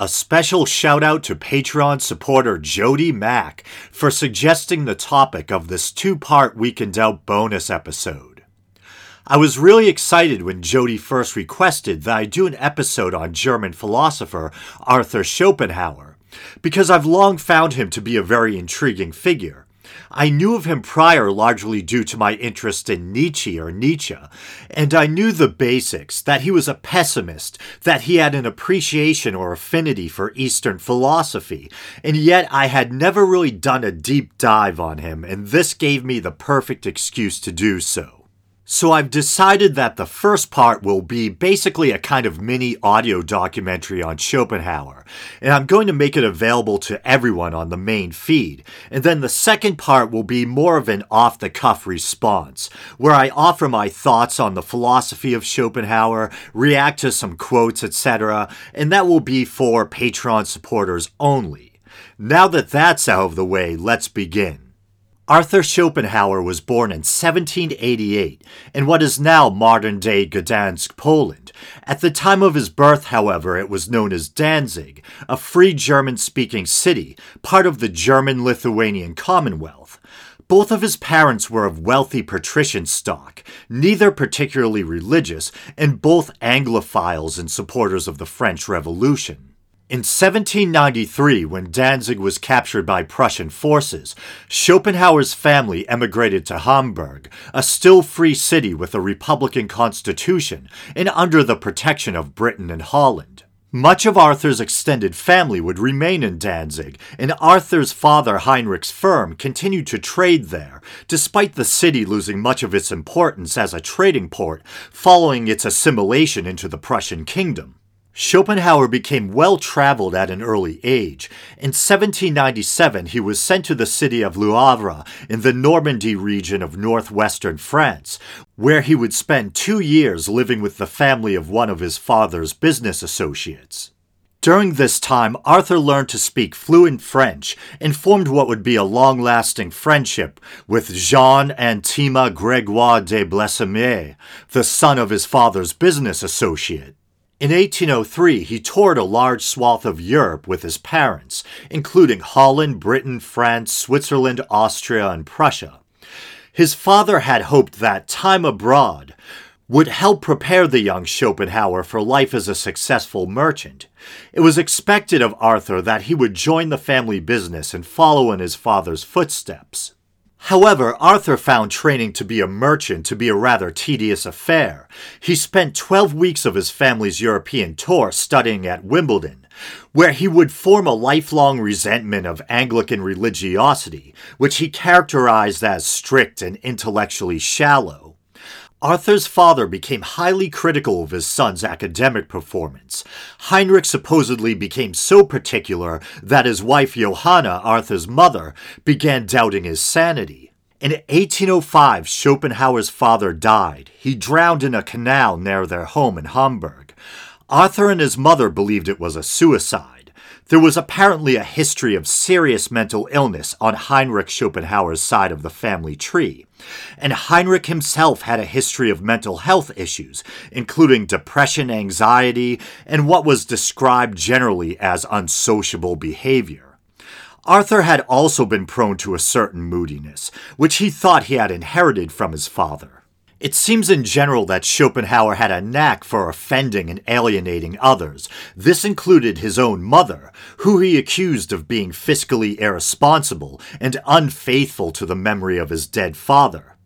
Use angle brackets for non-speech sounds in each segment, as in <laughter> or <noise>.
A special shout out to Patreon supporter Jody Mack for suggesting the topic of this two part Week in Doubt bonus episode. I was really excited when Jody first requested that I do an episode on German philosopher Arthur Schopenhauer, because I've long found him to be a very intriguing figure. I knew of him prior largely due to my interest in Nietzsche or Nietzsche, and I knew the basics that he was a pessimist, that he had an appreciation or affinity for Eastern philosophy, and yet I had never really done a deep dive on him, and this gave me the perfect excuse to do so. So I've decided that the first part will be basically a kind of mini audio documentary on Schopenhauer, and I'm going to make it available to everyone on the main feed. And then the second part will be more of an off the cuff response, where I offer my thoughts on the philosophy of Schopenhauer, react to some quotes, etc., and that will be for Patreon supporters only. Now that that's out of the way, let's begin. Arthur Schopenhauer was born in 1788 in what is now modern day Gdansk, Poland. At the time of his birth, however, it was known as Danzig, a free German speaking city, part of the German Lithuanian Commonwealth. Both of his parents were of wealthy patrician stock, neither particularly religious, and both Anglophiles and supporters of the French Revolution. In 1793, when Danzig was captured by Prussian forces, Schopenhauer's family emigrated to Hamburg, a still free city with a republican constitution and under the protection of Britain and Holland. Much of Arthur's extended family would remain in Danzig, and Arthur's father Heinrich's firm continued to trade there, despite the city losing much of its importance as a trading port following its assimilation into the Prussian kingdom. Schopenhauer became well traveled at an early age. In 1797, he was sent to the city of Le Havre in the Normandy region of northwestern France, where he would spend two years living with the family of one of his father's business associates. During this time, Arthur learned to speak fluent French and formed what would be a long lasting friendship with Jean Anthime Gregoire de Blésimaire, the son of his father's business associate. In 1803, he toured a large swath of Europe with his parents, including Holland, Britain, France, Switzerland, Austria, and Prussia. His father had hoped that time abroad would help prepare the young Schopenhauer for life as a successful merchant. It was expected of Arthur that he would join the family business and follow in his father's footsteps. However, Arthur found training to be a merchant to be a rather tedious affair. He spent 12 weeks of his family's European tour studying at Wimbledon, where he would form a lifelong resentment of Anglican religiosity, which he characterized as strict and intellectually shallow. Arthur's father became highly critical of his son's academic performance. Heinrich supposedly became so particular that his wife Johanna, Arthur's mother, began doubting his sanity. In 1805, Schopenhauer's father died. He drowned in a canal near their home in Hamburg. Arthur and his mother believed it was a suicide. There was apparently a history of serious mental illness on Heinrich Schopenhauer's side of the family tree, and Heinrich himself had a history of mental health issues, including depression, anxiety, and what was described generally as unsociable behavior. Arthur had also been prone to a certain moodiness, which he thought he had inherited from his father. It seems in general that Schopenhauer had a knack for offending and alienating others. This included his own mother, who he accused of being fiscally irresponsible and unfaithful to the memory of his dead father.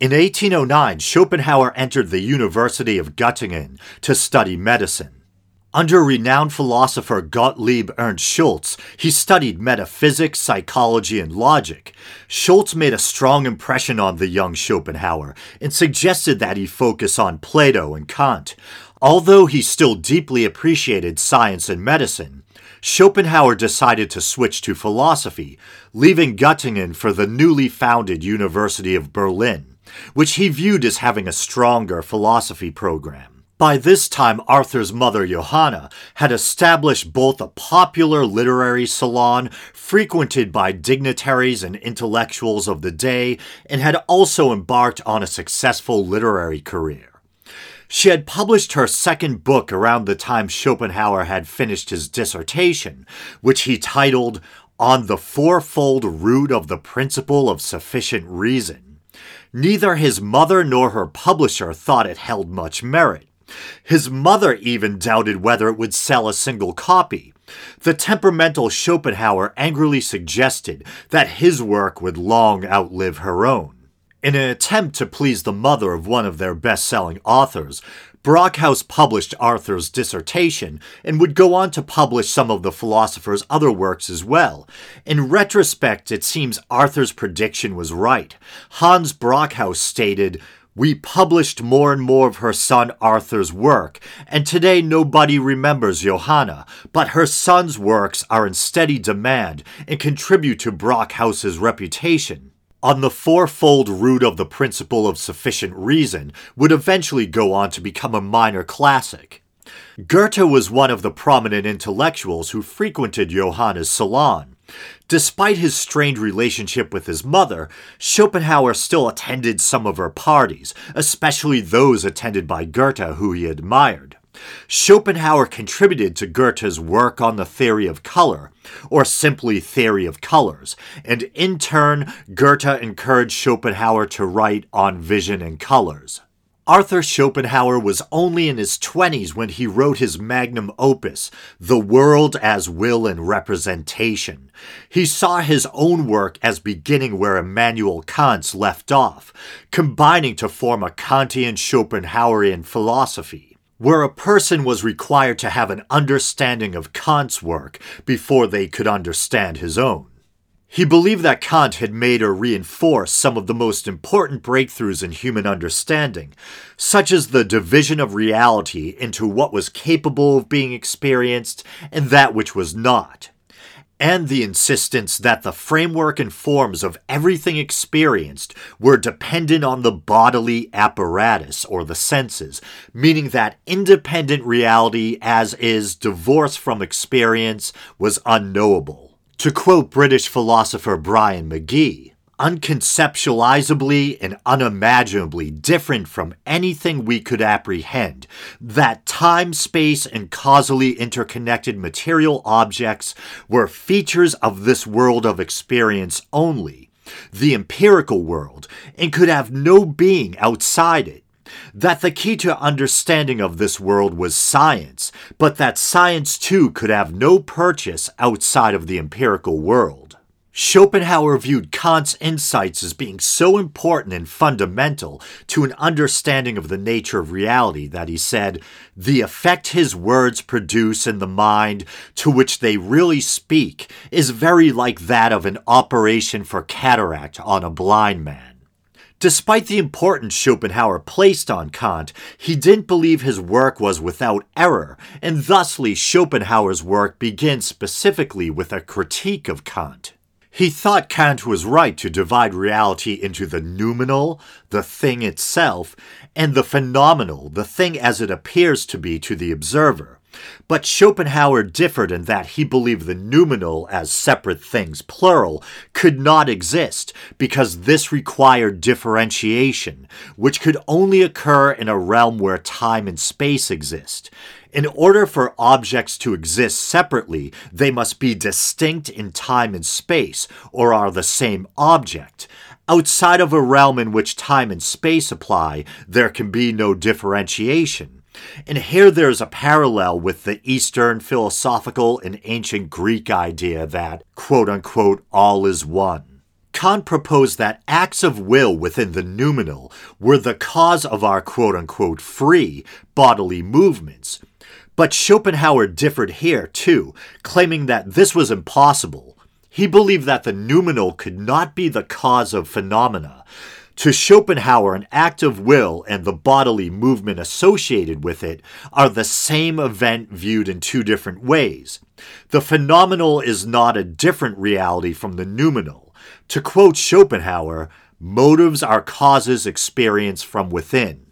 In 1809, Schopenhauer entered the University of Göttingen to study medicine. Under renowned philosopher Gottlieb Ernst Schulze, he studied metaphysics, psychology, and logic. Schulze made a strong impression on the young Schopenhauer and suggested that he focus on Plato and Kant. Although he still deeply appreciated science and medicine, Schopenhauer decided to switch to philosophy, leaving Göttingen for the newly founded University of Berlin, which he viewed as having a stronger philosophy program. By this time, Arthur's mother, Johanna, had established both a popular literary salon frequented by dignitaries and intellectuals of the day and had also embarked on a successful literary career. She had published her second book around the time Schopenhauer had finished his dissertation, which he titled On the Fourfold Root of the Principle of Sufficient Reason. Neither his mother nor her publisher thought it held much merit. His mother even doubted whether it would sell a single copy. The temperamental Schopenhauer angrily suggested that his work would long outlive her own. In an attempt to please the mother of one of their best selling authors, Brockhaus published Arthur's dissertation and would go on to publish some of the philosopher's other works as well. In retrospect, it seems Arthur's prediction was right. Hans Brockhaus stated, we published more and more of her son Arthur's work, and today nobody remembers Johanna, but her son's works are in steady demand and contribute to Brockhaus's reputation. On the fourfold root of the principle of sufficient reason would eventually go on to become a minor classic. Goethe was one of the prominent intellectuals who frequented Johanna's salon. Despite his strained relationship with his mother, Schopenhauer still attended some of her parties, especially those attended by Goethe, who he admired. Schopenhauer contributed to Goethe's work on the theory of color, or simply theory of colors, and in turn, Goethe encouraged Schopenhauer to write on vision and colors. Arthur Schopenhauer was only in his 20s when he wrote his magnum opus, The World as Will and Representation. He saw his own work as beginning where Immanuel Kant's left off, combining to form a Kantian Schopenhauerian philosophy where a person was required to have an understanding of Kant's work before they could understand his own. He believed that Kant had made or reinforced some of the most important breakthroughs in human understanding, such as the division of reality into what was capable of being experienced and that which was not, and the insistence that the framework and forms of everything experienced were dependent on the bodily apparatus or the senses, meaning that independent reality, as is divorced from experience, was unknowable. To quote British philosopher Bryan Magee, unconceptualizably and unimaginably different from anything we could apprehend, that time, space, and causally interconnected material objects were features of this world of experience only, the empirical world, and could have no being outside it that the key to understanding of this world was science, but that science too could have no purchase outside of the empirical world. Schopenhauer viewed Kant's insights as being so important and fundamental to an understanding of the nature of reality that he said, The effect his words produce in the mind to which they really speak is very like that of an operation for cataract on a blind man. Despite the importance Schopenhauer placed on Kant, he didn't believe his work was without error, and thusly Schopenhauer's work begins specifically with a critique of Kant. He thought Kant was right to divide reality into the noumenal, the thing itself, and the phenomenal, the thing as it appears to be to the observer. But Schopenhauer differed in that he believed the noumenal as separate things, plural, could not exist because this required differentiation, which could only occur in a realm where time and space exist. In order for objects to exist separately, they must be distinct in time and space, or are the same object. Outside of a realm in which time and space apply, there can be no differentiation. And here there's a parallel with the Eastern philosophical and ancient Greek idea that, quote unquote, all is one. Kant proposed that acts of will within the noumenal were the cause of our quote unquote free bodily movements. But Schopenhauer differed here too, claiming that this was impossible. He believed that the noumenal could not be the cause of phenomena, to Schopenhauer, an act of will and the bodily movement associated with it are the same event viewed in two different ways. The phenomenal is not a different reality from the noumenal. To quote Schopenhauer, motives are causes experienced from within.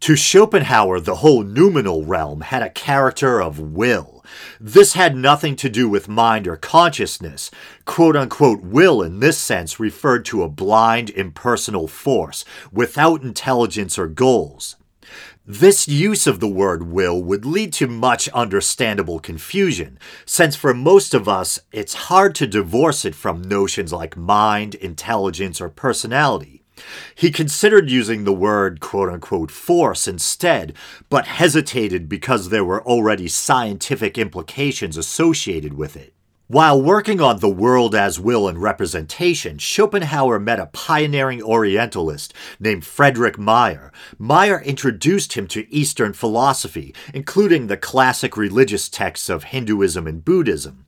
To Schopenhauer, the whole noumenal realm had a character of will. This had nothing to do with mind or consciousness. Quote unquote will in this sense referred to a blind, impersonal force without intelligence or goals. This use of the word will would lead to much understandable confusion, since for most of us, it's hard to divorce it from notions like mind, intelligence, or personality. He considered using the word quote unquote force instead, but hesitated because there were already scientific implications associated with it. While working on The World as Will and Representation, Schopenhauer met a pioneering Orientalist named Frederick Majer. Majer introduced him to Eastern philosophy, including the classic religious texts of Hinduism and Buddhism.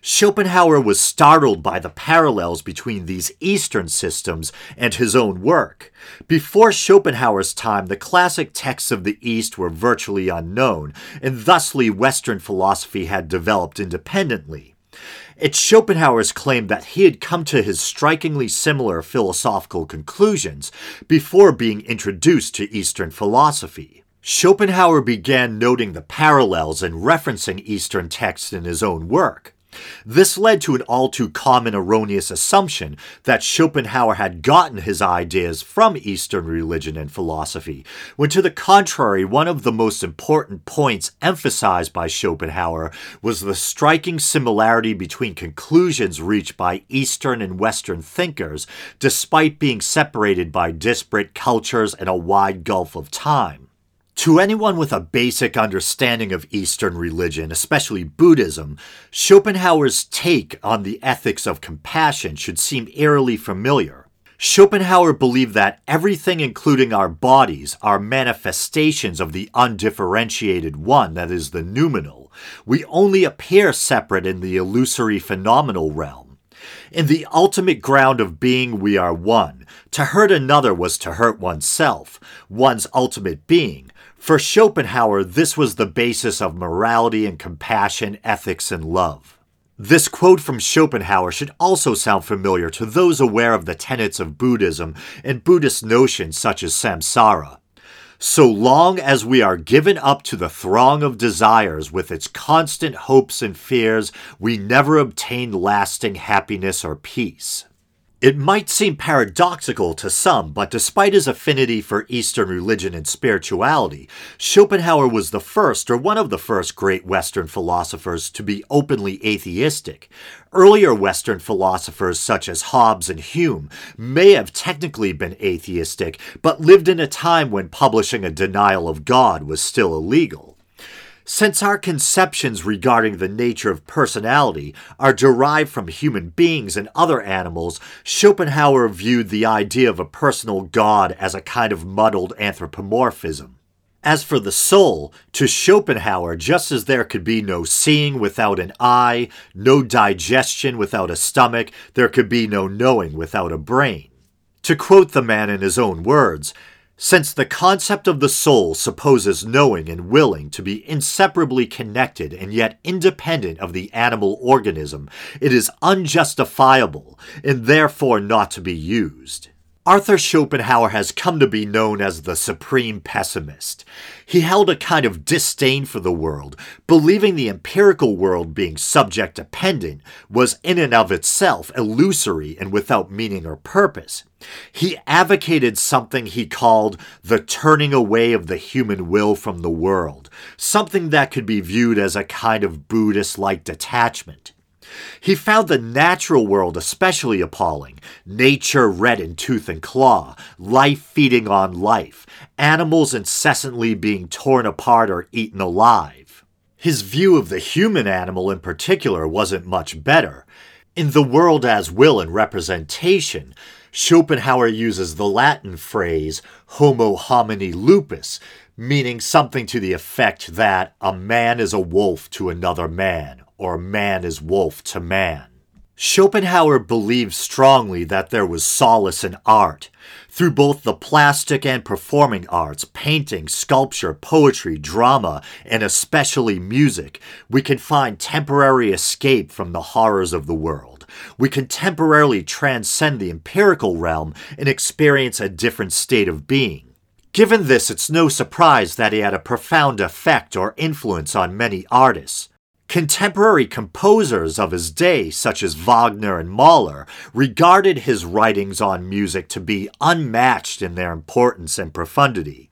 Schopenhauer was startled by the parallels between these Eastern systems and his own work. Before Schopenhauer's time, the classic texts of the East were virtually unknown, and thusly Western philosophy had developed independently. It's Schopenhauer's claim that he had come to his strikingly similar philosophical conclusions before being introduced to Eastern philosophy. Schopenhauer began noting the parallels and referencing Eastern texts in his own work. This led to an all too common erroneous assumption that Schopenhauer had gotten his ideas from Eastern religion and philosophy, when to the contrary, one of the most important points emphasized by Schopenhauer was the striking similarity between conclusions reached by Eastern and Western thinkers, despite being separated by disparate cultures and a wide gulf of time. To anyone with a basic understanding of Eastern religion, especially Buddhism, Schopenhauer's take on the ethics of compassion should seem eerily familiar. Schopenhauer believed that everything, including our bodies, are manifestations of the undifferentiated one, that is, the noumenal. We only appear separate in the illusory phenomenal realm. In the ultimate ground of being, we are one. To hurt another was to hurt oneself, one's ultimate being. For Schopenhauer, this was the basis of morality and compassion, ethics and love. This quote from Schopenhauer should also sound familiar to those aware of the tenets of Buddhism and Buddhist notions such as samsara. So long as we are given up to the throng of desires with its constant hopes and fears, we never obtain lasting happiness or peace. It might seem paradoxical to some, but despite his affinity for Eastern religion and spirituality, Schopenhauer was the first or one of the first great Western philosophers to be openly atheistic. Earlier Western philosophers such as Hobbes and Hume may have technically been atheistic, but lived in a time when publishing a denial of God was still illegal. Since our conceptions regarding the nature of personality are derived from human beings and other animals, Schopenhauer viewed the idea of a personal God as a kind of muddled anthropomorphism. As for the soul, to Schopenhauer, just as there could be no seeing without an eye, no digestion without a stomach, there could be no knowing without a brain. To quote the man in his own words, since the concept of the soul supposes knowing and willing to be inseparably connected and yet independent of the animal organism, it is unjustifiable and therefore not to be used. Arthur Schopenhauer has come to be known as the supreme pessimist. He held a kind of disdain for the world, believing the empirical world being subject dependent was in and of itself illusory and without meaning or purpose. He advocated something he called the turning away of the human will from the world, something that could be viewed as a kind of Buddhist like detachment. He found the natural world especially appalling nature red in tooth and claw, life feeding on life, animals incessantly being torn apart or eaten alive. His view of the human animal in particular wasn't much better. In The World as Will and Representation, Schopenhauer uses the Latin phrase homo homini lupus, meaning something to the effect that a man is a wolf to another man, or man is wolf to man. Schopenhauer believed strongly that there was solace in art. Through both the plastic and performing arts, painting, sculpture, poetry, drama, and especially music, we can find temporary escape from the horrors of the world. We can temporarily transcend the empirical realm and experience a different state of being. Given this, it's no surprise that he had a profound effect or influence on many artists. Contemporary composers of his day, such as Wagner and Mahler, regarded his writings on music to be unmatched in their importance and profundity.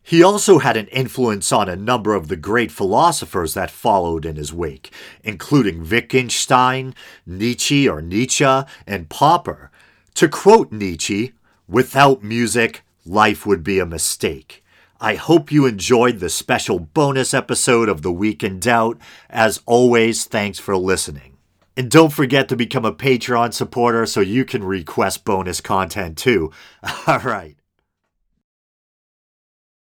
He also had an influence on a number of the great philosophers that followed in his wake, including Wittgenstein, Nietzsche or Nietzsche, and Popper. To quote Nietzsche, without music, life would be a mistake. I hope you enjoyed the special bonus episode of The Week in Doubt. As always, thanks for listening. And don't forget to become a Patreon supporter so you can request bonus content too. <laughs> All right.